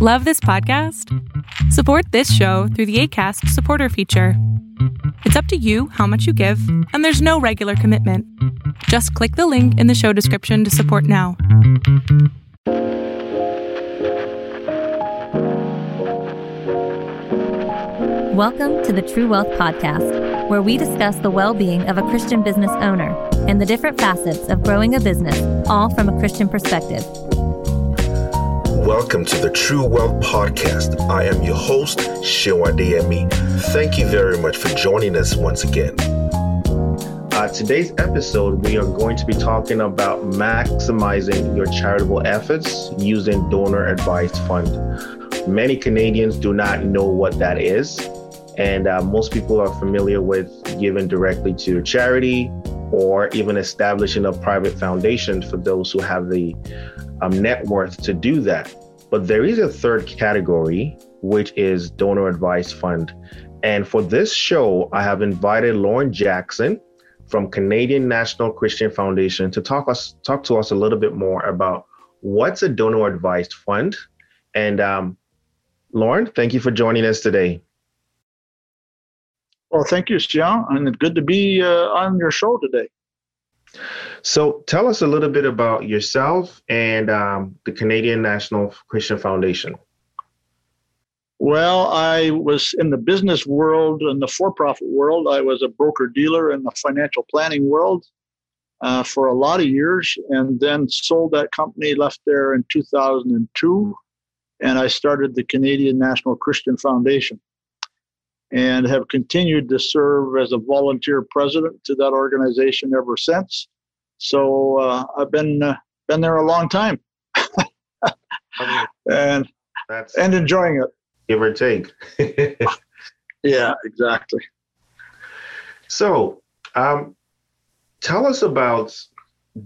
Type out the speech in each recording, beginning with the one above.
Love this podcast? Support this show through the ACAST supporter feature. It's up to you how much you give, and there's no regular commitment. Just click the link in the show description to support now. Welcome to the True Wealth Podcast, where we discuss the well being of a Christian business owner and the different facets of growing a business, all from a Christian perspective. Welcome to the True Wealth Podcast. I am your host, Shewande Emi. Thank you very much for joining us once again. Uh, today's episode, we are going to be talking about maximizing your charitable efforts using donor advised fund. Many Canadians do not know what that is, and uh, most people are familiar with giving directly to charity or even establishing a private foundation for those who have the um, net worth to do that. But there is a third category, which is donor advised fund. And for this show, I have invited Lauren Jackson from Canadian National Christian Foundation to talk us talk to us a little bit more about what's a donor advised fund. And um, Lauren, thank you for joining us today. Well, thank you, Xiang, and good to be uh, on your show today. So tell us a little bit about yourself and um, the Canadian National Christian Foundation. Well, I was in the business world, in the for profit world. I was a broker dealer in the financial planning world uh, for a lot of years and then sold that company, left there in 2002, and I started the Canadian National Christian Foundation and have continued to serve as a volunteer president to that organization ever since. So uh, I've been uh, been there a long time, and and enjoying it. Give or take. yeah, exactly. So, um, tell us about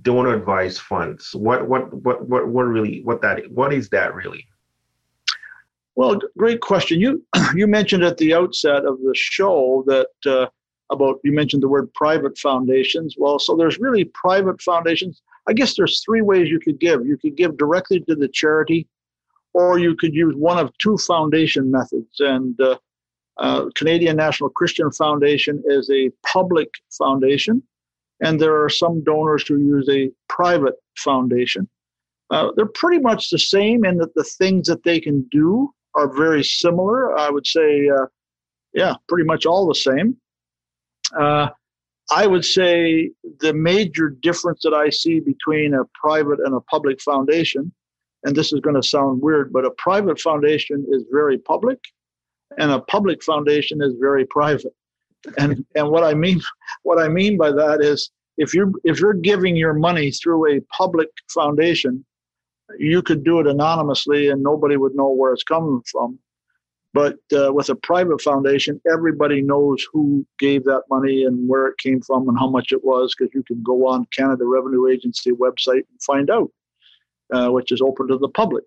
donor advised funds. What what what what what really what that what is that really? Well, great question. You you mentioned at the outset of the show that uh, about you mentioned the word private foundations. Well, so there's really private foundations. I guess there's three ways you could give. You could give directly to the charity, or you could use one of two foundation methods. And uh, uh, Canadian National Christian Foundation is a public foundation, and there are some donors who use a private foundation. Uh, they're pretty much the same in that the things that they can do are very similar. I would say, uh, yeah, pretty much all the same. Uh, I would say the major difference that I see between a private and a public foundation, and this is going to sound weird, but a private foundation is very public, and a public foundation is very private. And and what I mean what I mean by that is if you're if you're giving your money through a public foundation, you could do it anonymously and nobody would know where it's coming from. But uh, with a private foundation, everybody knows who gave that money and where it came from and how much it was, because you can go on Canada Revenue Agency website and find out, uh, which is open to the public.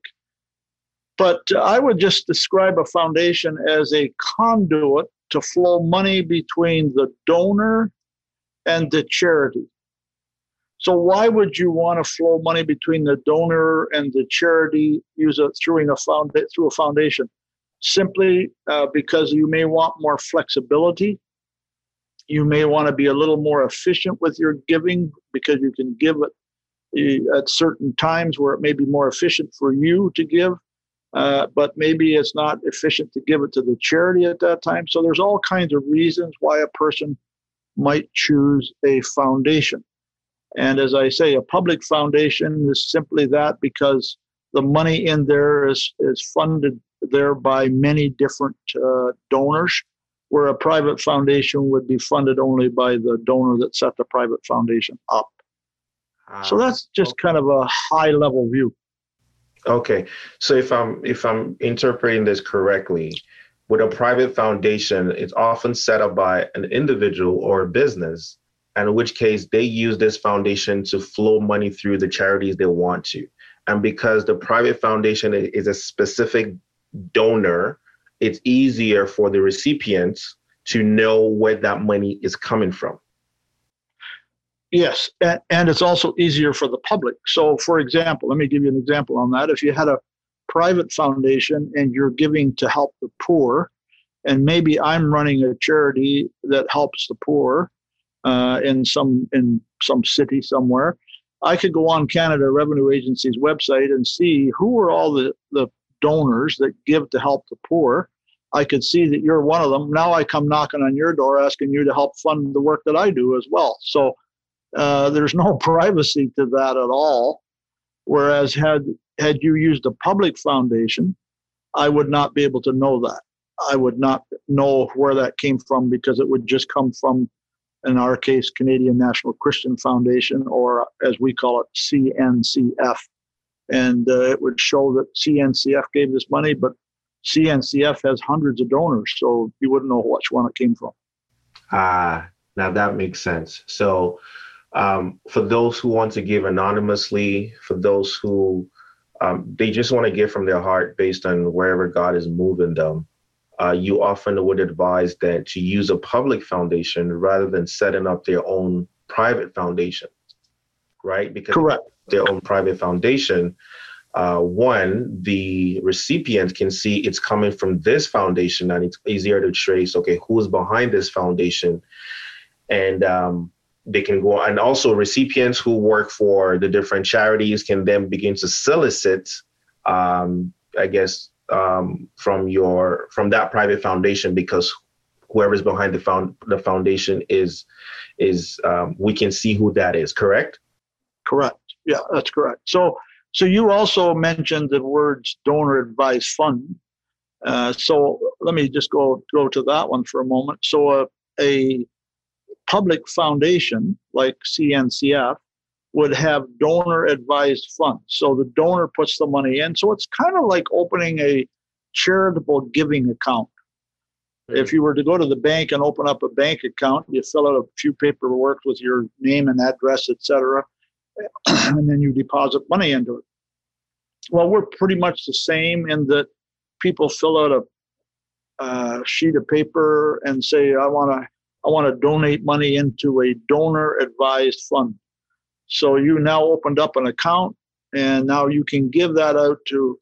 But I would just describe a foundation as a conduit to flow money between the donor and the charity. So why would you want to flow money between the donor and the charity use it through a found through a foundation? Simply uh, because you may want more flexibility. You may want to be a little more efficient with your giving because you can give it eh, at certain times where it may be more efficient for you to give, uh, but maybe it's not efficient to give it to the charity at that time. So there's all kinds of reasons why a person might choose a foundation. And as I say, a public foundation is simply that because the money in there is, is funded there by many different uh, donors, where a private foundation would be funded only by the donor that set the private foundation up. so ah, that's just okay. kind of a high level view. Okay, so if I'm if I'm interpreting this correctly, with a private foundation, it's often set up by an individual or a business and in which case they use this foundation to flow money through the charities they want to. And because the private foundation is a specific donor, it's easier for the recipients to know where that money is coming from. Yes, and, it's also easier for the public. So, for example, let me give you an example on that. If you had a private foundation and you're giving to help the poor, and maybe I'm running a charity that helps the poor uh, in some in some city somewhere, I could go on Canada Revenue Agency's website and see who are all the, the donors that give to help the poor. I could see that you're one of them. Now I come knocking on your door asking you to help fund the work that I do as well. So uh, there's no privacy to that at all. Whereas had had you used a public foundation, I would not be able to know that. I would not know where that came from because it would just come from, in our case, Canadian National Christian Foundation, or as we call it, CNCF. And uh, it would show that CNCF gave this money, but CNCF has hundreds of donors, so you wouldn't know which one it came from. Ah, now that makes sense. So, um, for those who want to give anonymously, for those who um, they just want to give from their heart based on wherever God is moving them, uh, you often would advise that to use a public foundation rather than setting up their own private foundation, right? Because correct their own private foundation, uh, one, the recipient can see it's coming from this foundation and it's easier to trace, okay, who's behind this foundation. And um, they can go, and also recipients who work for the different charities can then begin to solicit, um, I guess, um, from your from that private foundation because whoever's behind the found the foundation is is um, we can see who that is. Correct. Correct. Yeah, that's correct. So so you also mentioned the words donor advised fund. Uh, so let me just go go to that one for a moment. So a, a public foundation like CNCF would have donor advised funds. So the donor puts the money in. So it's kind of like opening a charitable giving account. Mm-hmm. If you were to go to the bank and open up a bank account, you fill out a few paperwork with your name and address, etc and then you deposit money into it. Well, we're pretty much the same in that people fill out a, a sheet of paper and say, "I want to, I want to donate money into a donor advised fund." So you now opened up an account, and now you can give that out to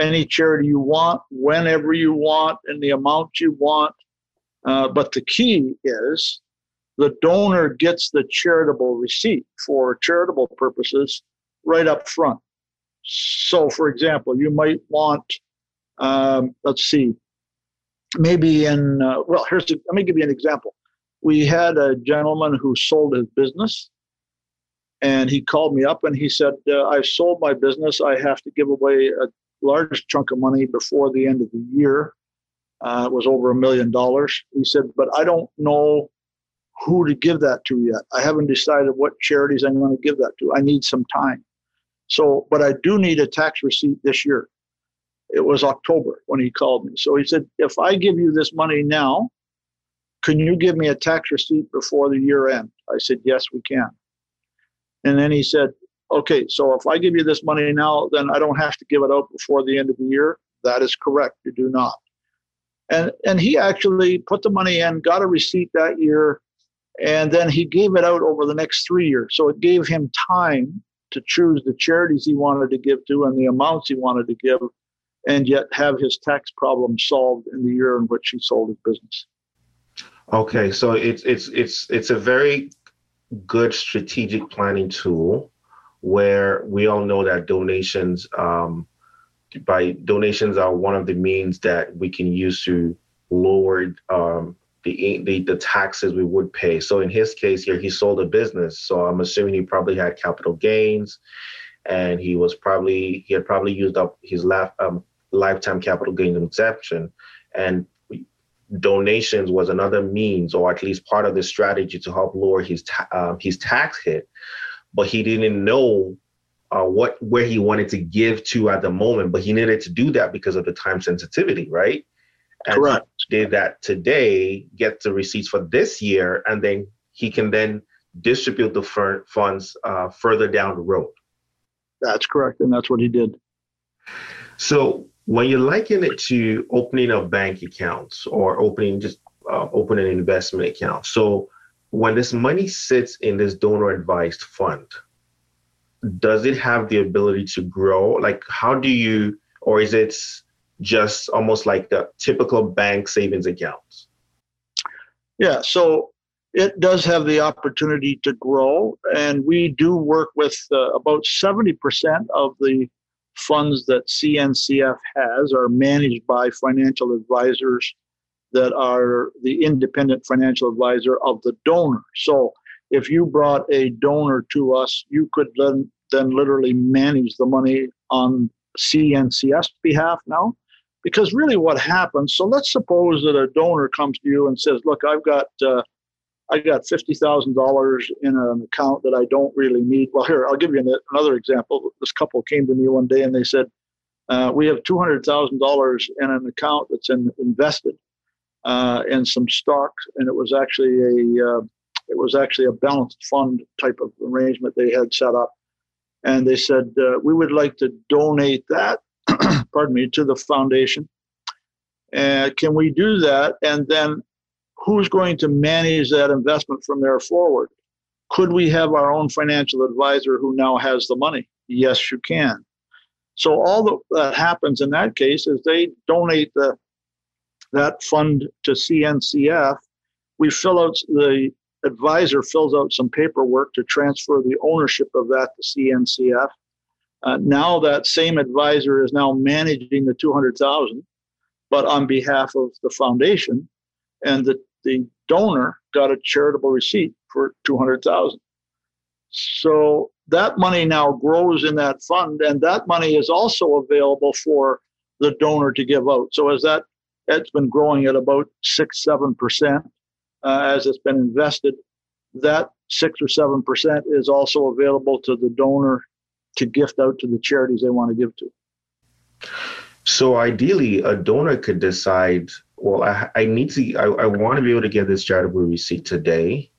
any charity you want, whenever you want, and the amount you want. Uh, but the key is the donor gets the charitable receipt for charitable purposes right up front. So, for example, you might want, um, let's see, maybe in, uh, well, here's, a, let me give you an example. We had a gentleman who sold his business and he called me up and he said, uh, I've sold my business. I have to give away a large chunk of money before the end of the year. Uh, it was over a million dollars. He said, but I don't know who to give that to yet. I haven't decided what charities I'm going to give that to. I need some time. So, but I do need a tax receipt this year. It was October when he called me. So he said, if I give you this money now, can you give me a tax receipt before the year end? I said, yes, we can. And then he said, okay, so if I give you this money now, then I don't have to give it out before the end of the year. That is correct. You do not. And, and he actually put the money in, got a receipt that year, and then he gave it out over the next three years. So it gave him time to choose the charities he wanted to give to and the amounts he wanted to give, and yet have his tax problem solved in the year in which he sold his business. Okay, so it's it's it's it's a very good strategic planning tool where we all know that donations um, by donations are one of the means that we can use to lower um, the, the the taxes we would pay. So in his case here, he sold a business. So I'm assuming he probably had capital gains, and he was probably he had probably used up his last um, lifetime capital gains exemption, and donations was another means, or at least part of the strategy to help lower his ta- uh, his tax hit. But he didn't know uh, what where he wanted to give to at the moment, but he needed to do that because of the time sensitivity, right? And Correct. Did that today, get the receipts for this year, and then he can then distribute the fir- funds uh, further down the road. That's correct, and that's what he did. So when you liken it to opening a bank account or opening just uh, opening an investment account, so when this money sits in this donor advised fund, does it have the ability to grow? Like, how do you or is it just almost like the typical bank savings accounts? Yeah, so it does have the opportunity to grow, and we do work with uh, about 70% of the funds that CNCF has are managed by financial advisors that are the independent financial advisor of the donor. So if you brought a donor to us, you could then, then literally manage the money on CNCF's behalf now. Because really, what happens? So let's suppose that a donor comes to you and says, "Look, I've got uh, I got fifty thousand dollars in an account that I don't really need." Well, here I'll give you another example. This couple came to me one day and they said, uh, "We have two hundred thousand dollars in an account that's in, invested uh, in some stocks, and it was actually a uh, it was actually a balanced fund type of arrangement they had set up." And they said, uh, "We would like to donate that pardon me, to the foundation. And can we do that? And then who's going to manage that investment from there forward? Could we have our own financial advisor who now has the money? Yes, you can. So all that happens in that case is they donate the that fund to CNCF. We fill out the advisor fills out some paperwork to transfer the ownership of that to CNCF. Uh, now that same advisor is now managing the 200,000, but on behalf of the foundation, and the, the donor got a charitable receipt for 200,000. So that money now grows in that fund, and that money is also available for the donor to give out. So as that that's been growing at about six, seven percent uh, as it's been invested. That six or seven percent is also available to the donor to gift out to the charities they want to give to. So ideally, a donor could decide, well, I, I need to, I, I, want to be able to get this charitable receipt today,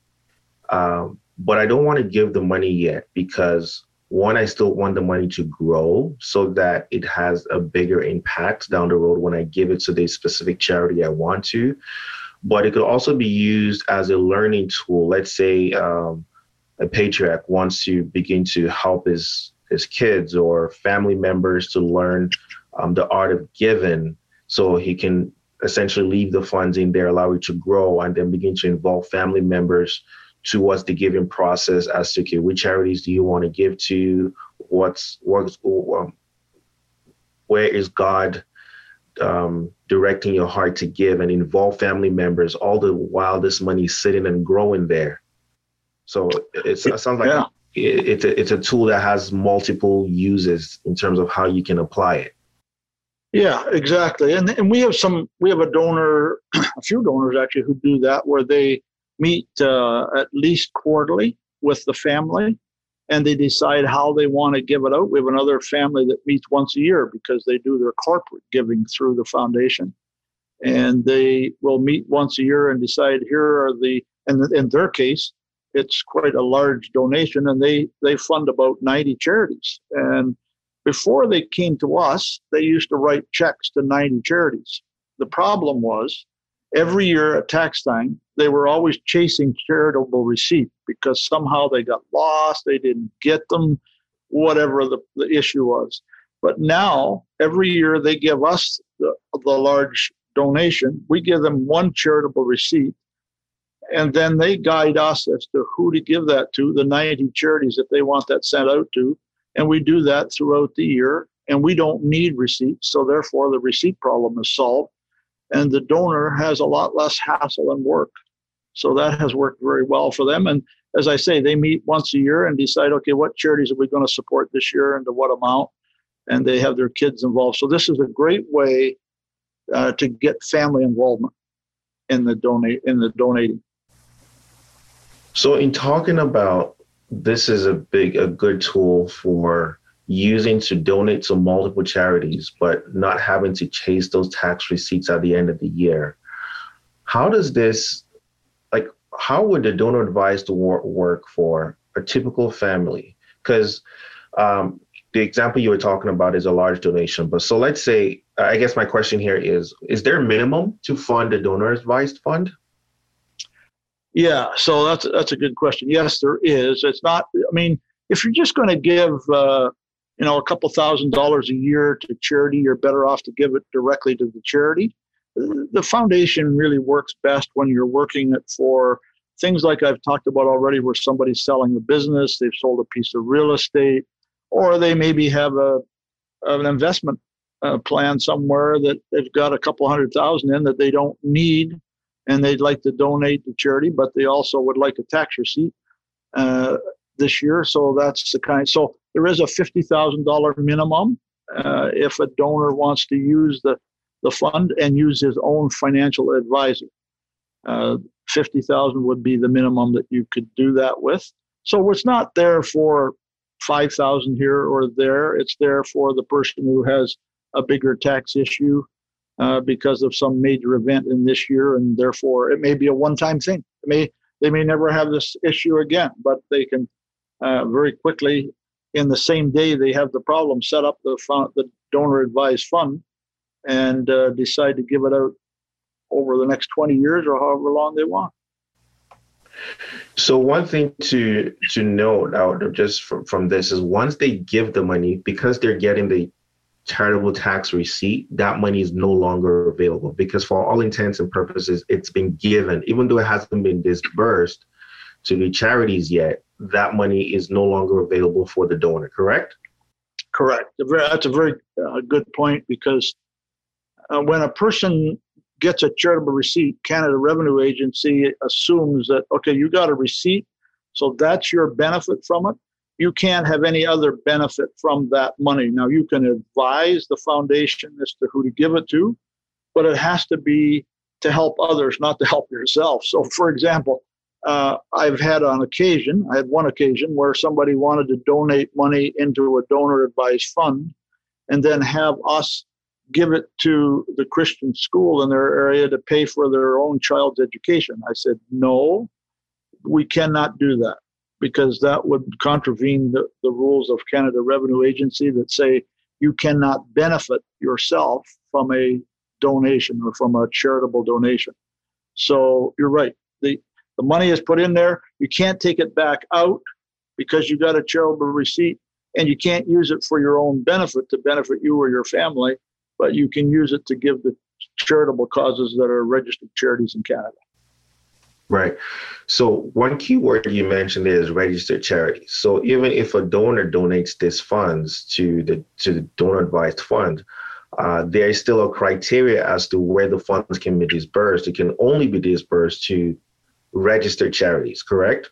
um, but I don't want to give the money yet because one, I still want the money to grow so that it has a bigger impact down the road when I give it to the specific charity I want to. But it could also be used as a learning tool. Let's say um, a patriarch wants to begin to help his his kids or family members to learn um, the art of giving so he can essentially leave the funds in there, allow it to grow, and then begin to involve family members towards the giving process as to okay, which charities do you want to give to? What's what's um, where is God um, directing your heart to give and involve family members all the while this money is sitting and growing there. So it sounds like yeah it, it's a, it's a tool that has multiple uses in terms of how you can apply it. Yeah, exactly. And and we have some we have a donor, a few donors actually who do that where they meet uh, at least quarterly with the family and they decide how they want to give it out. We have another family that meets once a year because they do their corporate giving through the foundation. And they will meet once a year and decide here are the, and in their case, it's quite a large donation, and they they fund about 90 charities. And before they came to us, they used to write checks to 90 charities. The problem was every year at tax time, they were always chasing charitable receipts because somehow they got lost, they didn't get them, whatever the, the issue was. But now, every year they give us the, the large donation, we give them one charitable receipt, and then they guide us as to who to give that to, the 90 charities that they want that sent out to. And we do that throughout the year. And we don't need receipts. So therefore, the receipt problem is solved. And the donor has a lot less hassle and work. So that has worked very well for them. And as I say, they meet once a year and decide, okay, what charities are we going to support this year and to what amount? And they have their kids involved. So this is a great way uh, to get family involvement in the donate in the donating. So, in talking about this is a big, a good tool for using to donate to multiple charities, but not having to chase those tax receipts at the end of the year. How does this, like, how would the donor advised work for a typical family? Because um, the example you were talking about is a large donation, but so let's say, I guess my question here is: Is there a minimum to fund a donor advised fund? Yeah, so that's that's a good question. Yes, there is. It's not. I mean, if you're just going to give uh, you know, a couple thousand dollars a year to charity, you're better off to give it directly to the charity. The foundation really works best when you're working it for things like I've talked about already, where somebody's selling a business, they've sold a piece of real estate, or they maybe have a an investment uh, plan somewhere that they've got a couple hundred thousand in that they don't need, and they'd like to donate to charity, but they also would like a tax receipt uh, this year. So that's the kind. So there is a fifty thousand dollar minimum uh, if a donor wants to use the the fund and use his own financial advisor. Uh, 50,000 would be the minimum that you could do that with. So it's not there for 5,000 here or there. It's there for the person who has a bigger tax issue uh, because of some major event in this year, and therefore it may be a one-time thing. It may they may never have this issue again, but they can uh, very quickly, in the same day they have the problem, set up the fund, the donor advised fund, and uh, decide to give it out over the next 20 years or however long they want. So one thing to to note out of just from, from this is once they give the money, because they're getting the charitable tax receipt, that money is no longer available because for all intents and purposes, it's been given, even though it hasn't been disbursed to the charities yet, that money is no longer available for the donor, correct? Correct. That's a very uh, good point because uh, when a person gets a charitable receipt, Canada Revenue Agency assumes that, okay, you got a receipt, so that's your benefit from it. You can't have any other benefit from that money. Now, you can advise the foundation as to who to give it to, but it has to be to help others, not to help yourself. So, for example, uh, I've had on occasion, I had one occasion where somebody wanted to donate money into a donor advised fund and then have us give it to the Christian school in their area to pay for their own child's education. I said, no, we cannot do that because that would contravene the, the rules of Canada Revenue Agency that say you cannot benefit yourself from a donation or from a charitable donation. So you're right. The the money is put in there. You can't take it back out because you got a charitable receipt and you can't use it for your own benefit to benefit you or your family but you can use it to give the charitable causes that are registered charities in Canada. Right. So one key word you mentioned is registered charities. So even if a donor donates these funds to the to the donor advised fund, uh, there is still a criteria as to where the funds can be disbursed. It can only be disbursed to registered charities. Correct?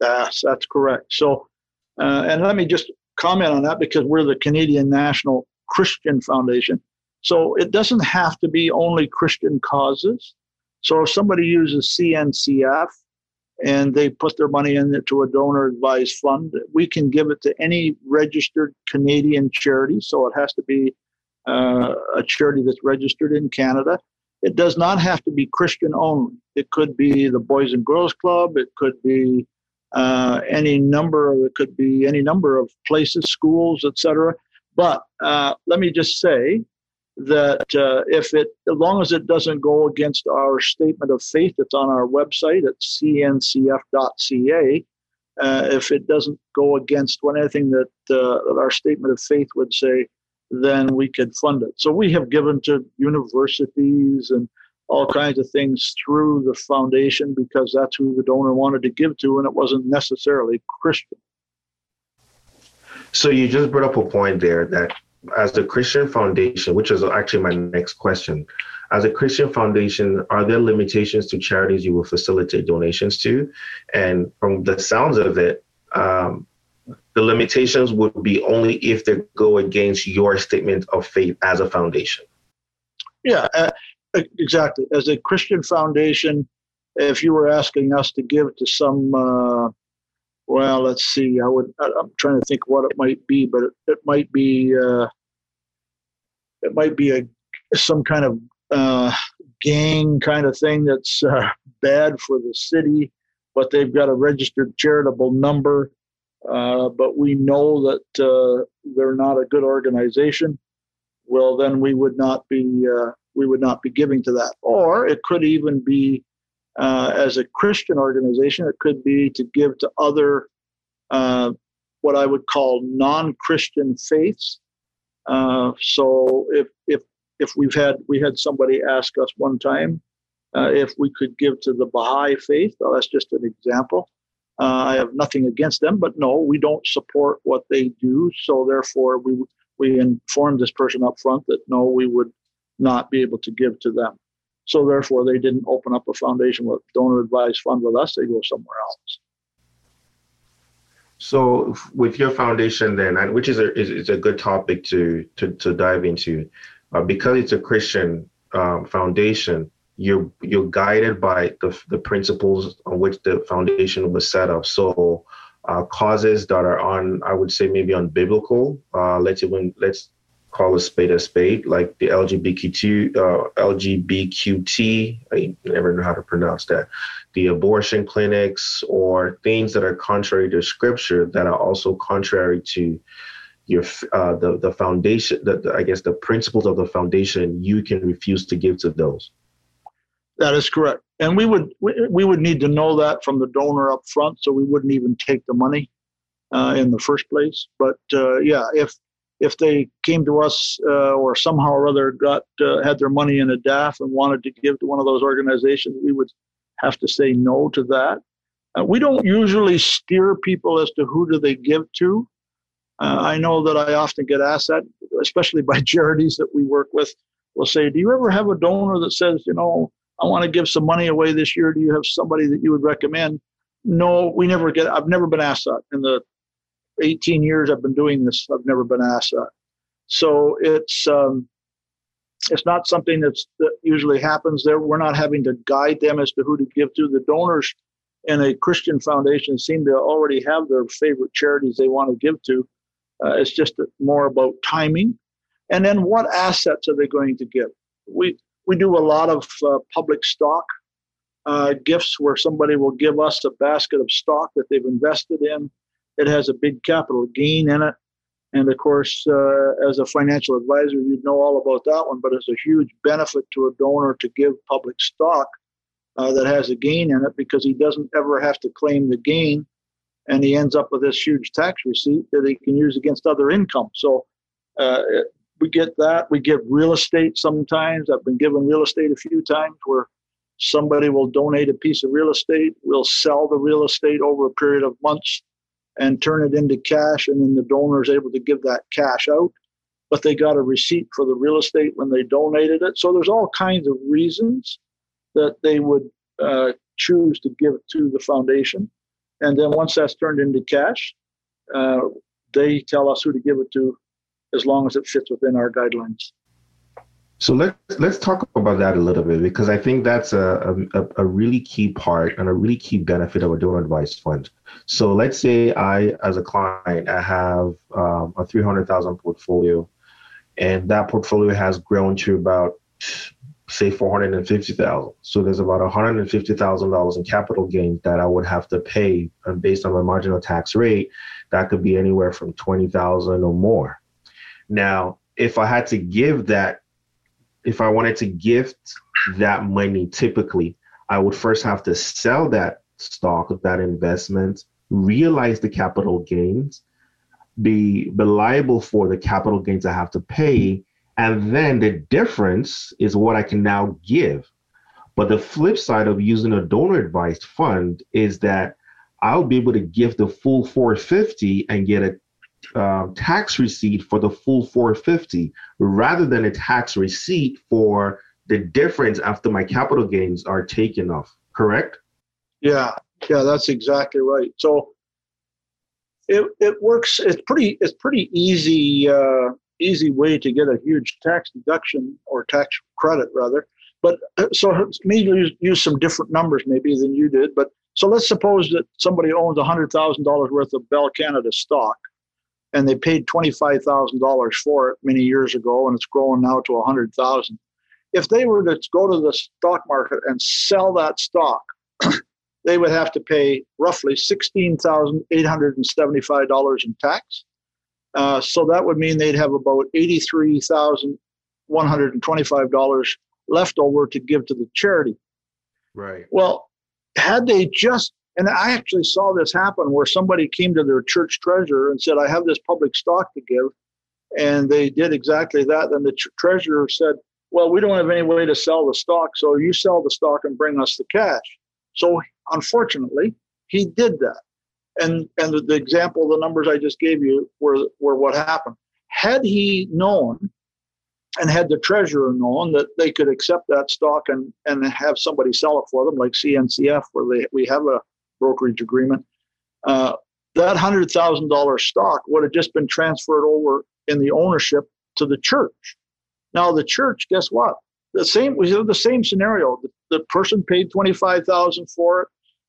Yes, that's correct. So, uh, and let me just comment on that because we're the Canadian National Christian Foundation. So it doesn't have to be only Christian causes. So if somebody uses CNCF and they put their money into a donor advised fund, we can give it to any registered Canadian charity. So it has to be uh, a charity that's registered in Canada. It does not have to be Christian only. It could be the Boys and Girls Club. It could be uh, any number. It could be any number of places, schools, etc. But uh, let me just say that uh, if it, as long as it doesn't go against our statement of faith that's on our website at cncf.ca, uh, if it doesn't go against one anything that, uh, that our statement of faith would say, then we could fund it. So we have given to universities and all kinds of things through the foundation because that's who the donor wanted to give to, and it wasn't necessarily Christian. So you just brought up a point there that as a Christian foundation, which is actually my next question, as a Christian foundation, are there limitations to charities you will facilitate donations to? And from the sounds of it, um, the limitations would be only if they go against your statement of faith as a foundation. Yeah, uh, exactly. As a Christian foundation, if you were asking us to give to some uh, well, let's see. I would. I'm trying to think what it might be, but it, it might be. Uh, it might be a some kind of uh, gang kind of thing that's uh, bad for the city, but they've got a registered charitable number. Uh, but we know that uh, they're not a good organization. Well, then we would not be uh, we would not be giving to that. Or it could even be uh, as a Christian organization, it could be to give to other uh, what I would call non-Christian faiths. Uh, so if if if we've had we had somebody ask us one time uh, if we could give to the Baha'i faith, well, that's just an example. Uh, I have nothing against them, but no, we don't support what they do. So therefore, we we informed this person up front that no, we would not be able to give to them. So therefore, they didn't open up a foundation with donor advised fund with us. They go somewhere else. So with your foundation, then, which is a is, is a good topic to to to dive into, uh, because it's a Christian um, foundation. You're you're guided by the the principles on which the foundation was set up. So uh, causes that are on, I would say, maybe on biblical. Uh, let's even let's call a spade a spade, like the LGBTQ, uh, LGBTQT, I never know how to pronounce that, the abortion clinics, or things that are contrary to scripture that are also contrary to your uh, the the foundation, the, the, I guess the principles of the foundation. You can refuse to give to those. That is correct, and we would we, would need to know that from the donor up front, so we wouldn't even take the money uh, in the first place. But uh, yeah, if if they came to us uh, or somehow or other got uh, had their money in a DAF and wanted to give to one of those organizations, we would have to say no to that. Uh, we don't usually steer people as to who do they give to. Uh, I know that I often get asked that, especially by charities that we work with. Will say, "Do you ever have a donor that says, you know, I want to give some money away this year? Do you have somebody that you would recommend?" No, we never get. I've never been asked that in the 18 years I've been doing this, I've never been asked that. So it's um, it's not something that's that usually happens there. We're not having to guide them as to who to give to. The donors in a Christian foundation seem to already have their favorite charities they want to give to. Uh, it's just more about timing, and then what assets are they going to give? We we do a lot of uh, public stock uh, gifts where somebody will give us a basket of stock that they've invested in it has a big capital gain in it. And of course, uh, as a financial advisor, you'd know all about that one, but it's a huge benefit to a donor to give public stock uh, that has a gain in it because he doesn't ever have to claim the gain and he ends up with this huge tax receipt that he can use against other income. So uh, we get that. We give real estate sometimes. I've been given real estate a few times where somebody will donate a piece of real estate. We'll sell the real estate over a period of months and turn it into cash, and then the donor is able to give that cash out. But they got a receipt for the real estate when they donated it. So there's all kinds of reasons that they would uh, choose to give to the foundation. And then once that's turned into cash, uh, they tell us who to give it to as long as it fits within our guidelines. So let's let's talk about that a little bit because I think that's a, a, a really key part and a really key benefit of a donor advised fund. So let's say I, as a client, I have um, a three hundred thousand portfolio, and that portfolio has grown to about say four hundred and fifty thousand. So there's about one hundred and fifty thousand dollars in capital gains that I would have to pay, and based on my marginal tax rate, that could be anywhere from twenty thousand or more. Now, if I had to give that if I wanted to gift that money, typically, I would first have to sell that stock, of that investment, realize the capital gains, be, be liable for the capital gains I have to pay, and then the difference is what I can now give. But the flip side of using a donor advised fund is that I'll be able to give the full 450 and get a um, tax receipt for the full 450 rather than a tax receipt for the difference after my capital gains are taken off correct? Yeah yeah that's exactly right. So it, it works it's pretty it's pretty easy uh, easy way to get a huge tax deduction or tax credit rather. But uh, so me use, use some different numbers maybe than you did but so let's suppose that somebody owns $100000 worth of bell canada stock and they paid $25,000 for it many years ago and it's grown now to 100,000. If they were to go to the stock market and sell that stock, they would have to pay roughly $16,875 in tax. Uh, so that would mean they'd have about $83,125 left over to give to the charity. Right. Well, had they just And I actually saw this happen where somebody came to their church treasurer and said, I have this public stock to give. And they did exactly that. Then the tr- treasurer said, Well, we don't have any way to sell the stock. So you sell the stock and bring us the cash. So unfortunately, he did that. And, and the, the example, the numbers I just gave you were, were what happened. Had he known and had the treasurer known that they could accept that stock and, and have somebody sell it for them, like CNCF, where they, we have a brokerage agreement, uh, that $100,000 stock would have just been transferred over in the ownership to the church. Now, the church, guess what? The same, we have the same scenario. The, the person paid 25000 for it.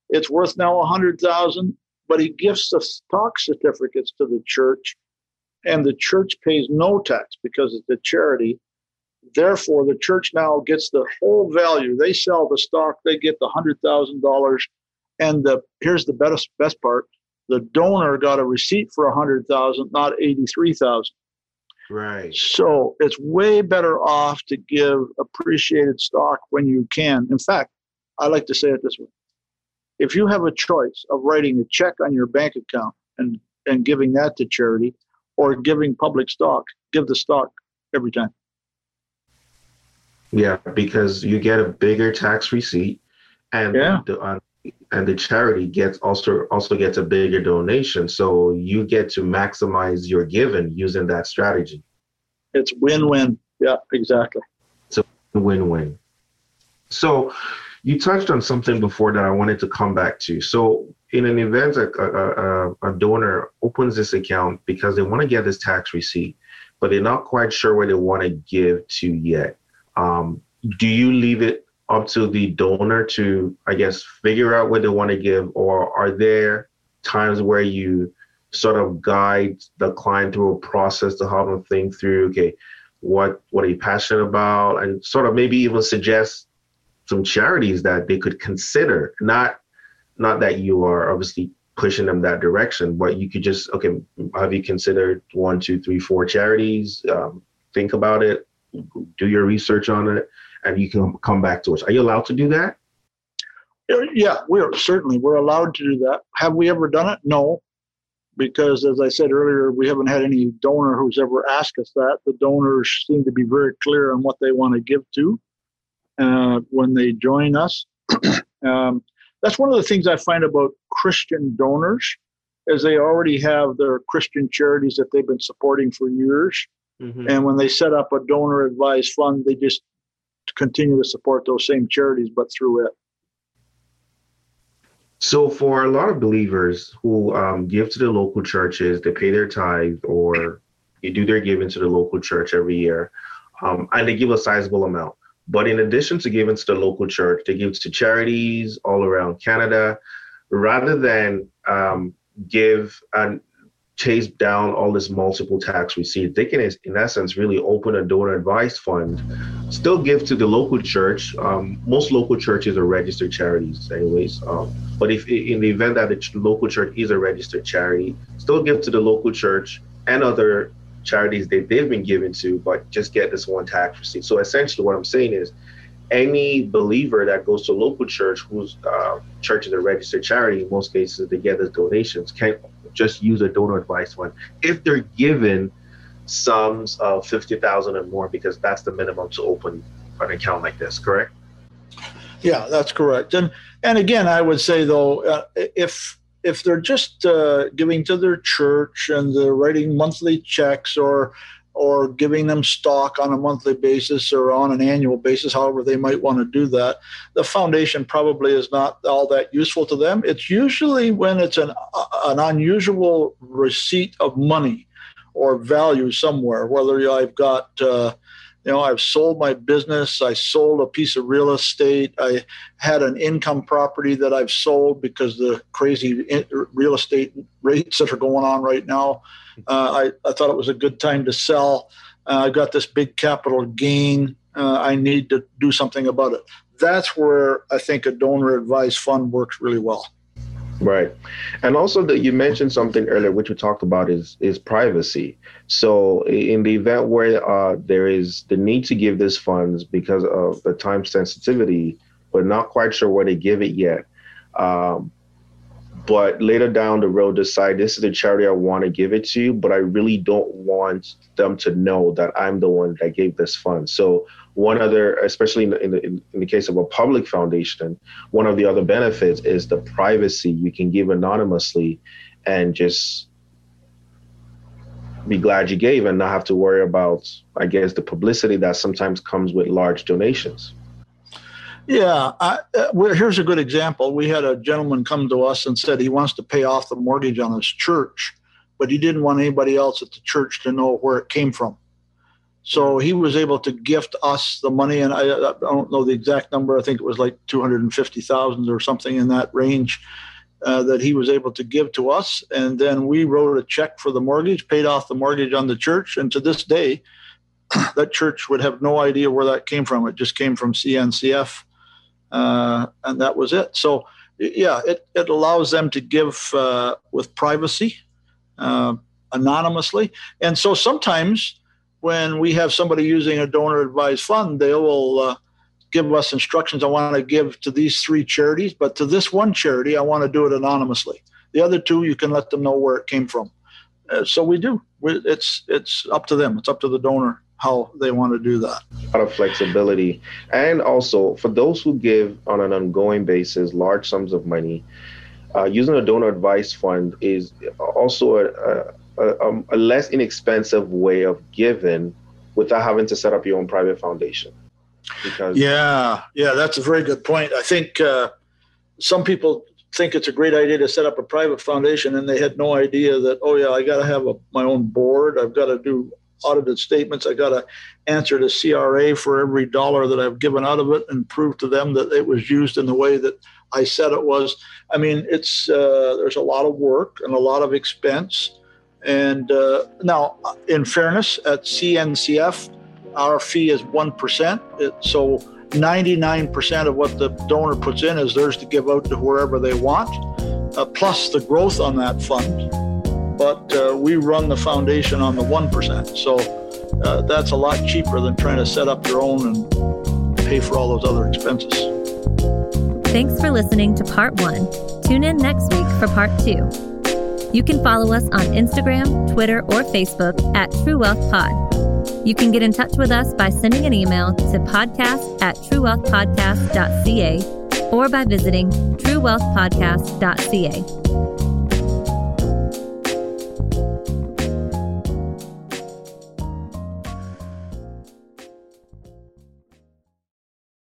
It's worth now 100000 but he gifts the stock certificates to the church and the church pays no tax because it's a charity. Therefore, the church now gets the whole value. They sell the stock, they get the hundred thousand dollars, and the here's the best best part: the donor got a receipt for a hundred thousand, not eighty-three thousand. Right. So it's way better off to give appreciated stock when you can. In fact, I like to say it this way: if you have a choice of writing a check on your bank account and and giving that to charity or giving public stock, give the stock every time. Yeah, because you get a bigger tax receipt, and yeah. the uh, and the charity gets also also gets a bigger donation. So you get to maximize your giving using that strategy. It's win-win. Yeah, exactly. It's a win-win. So you touched on something before that I wanted to come back to. So in an event, a, a, a, donor opens this account because they want to get this tax receipt, but they're not quite sure where they want to give to yet. Um, do you leave it up to the donor to, I guess, figure out what they want to give, or are there times where you sort of guide the client through a process to help them think through, okay, what what are you passionate about, and sort of maybe even suggest some charities that they could consider, not not that you are obviously pushing them that direction, but you could just okay, have you considered one, two, three, four charities? Um, think about it, do your research on it, and you can come back to us. Are you allowed to do that? Yeah, we're certainly we're allowed to do that. Have we ever done it? No, because as I said earlier, we haven't had any donor who's ever asked us that. The donors seem to be very clear on what they want to give to uh, when they join us. um, that's one of the things I find about Christian donors, is they already have their Christian charities that they've been supporting for years, mm-hmm. and when they set up a donor advised fund, they just continue to support those same charities, but through it. So, for a lot of believers who um, give to the local churches, they pay their tithe or they do their giving to the local church every year, um, and they give a sizable amount. But in addition to giving to the local church, they give to charities all around Canada, rather than um, give and chase down all this multiple tax receipts. They can, in essence, really open a donor advised fund, still give to the local church. Um, most local churches are registered charities, anyways. Um, but if in the event that the local church is a registered charity, still give to the local church and other charities that they've been given to, but just get this one tax receipt. So essentially, what I'm saying is, any believer that goes to local church whose uh, church is a registered charity, in most cases they get as donations, can just use a donor advice fund if they're given sums of fifty thousand and more, because that's the minimum to open an account like this. Correct? Yeah, that's correct. And and again, I would say though, uh, if if they're just uh, giving to their church and they're writing monthly checks or or giving them stock on a monthly basis or on an annual basis, however they might want to do that, the foundation probably is not all that useful to them. It's usually when it's an an unusual receipt of money or value somewhere, whether I've got uh, you know i've sold my business i sold a piece of real estate i had an income property that i've sold because the crazy real estate rates that are going on right now uh, I, I thought it was a good time to sell. Uh, i got this big capital gain. Uh, i need to do something about it. That's where i think a donor advised fund works really well. Right, and also that you mentioned something earlier, which we talked about is is privacy. So in the event where uh, there is the need to give this funds because of the time sensitivity, but not quite sure where to give it yet, um, but later down the road decide this is the charity I want to give it to, but I really don't want them to know that I'm the one that gave this fund. So one other, especially in the, in the, in the case of a public foundation, one of the other benefits is the privacy. You can give anonymously and just be glad you gave and not have to worry about, I guess, the publicity that sometimes comes with large donations. Yeah, I, uh, here's a good example. We had a gentleman come to us and said he wants to pay off the mortgage on his church, but he didn't want anybody else at the church to know where it came from. So he was able to gift us the money, and I, I don't know the exact number. I think it was like two hundred and fifty thousand or something in that range uh, that he was able to give to us, and then we wrote a check for the mortgage, paid off the mortgage on the church, and to this day, that church would have no idea where that came from. It just came from CNCF uh, and that was it. So, yeah, it, it allows them to give uh, with privacy, uh, anonymously. And so sometimes when we have somebody using a donor advised fund, they will uh, give us instructions. I want to give to these three charities, but to this one charity, I want to do it anonymously. The other two, you can let them know where it came from. Uh, so we do. It's it's up to them. It's up to the donor how they want to do that. A lot of flexibility. And also, for those who give on an ongoing basis large sums of money, uh, using a donor advice fund is also a, a, a, less inexpensive way of giving without having to set up your own private foundation. Because yeah, yeah, that's a very good point. I think uh, some people think it's a great idea to set up a private foundation and they had no idea that oh yeah i got to have a, my own board i've got to do audited statements. I got to answer to CRA for every dollar that I've given out of it and prove to them that it was used in the way that I said it was. I mean, it's uh, there's a lot of work and a lot of expense. And uh, now, in fairness, at CNCF, our fee is one percent. So 99% of what the donor puts in is theirs to give out to wherever they want, uh, plus the growth on that fund but uh, we run the foundation on the 1%. So uh, that's a lot cheaper than trying to set up your own and pay for all those other expenses. Thanks for listening to part one. Tune in next week for part two. You can follow us on Instagram, Twitter, or Facebook at True Wealth Pod. You can get in touch with us by sending an email to podcast at truewealthpodcast.ca or by visiting truewealthpodcast.ca.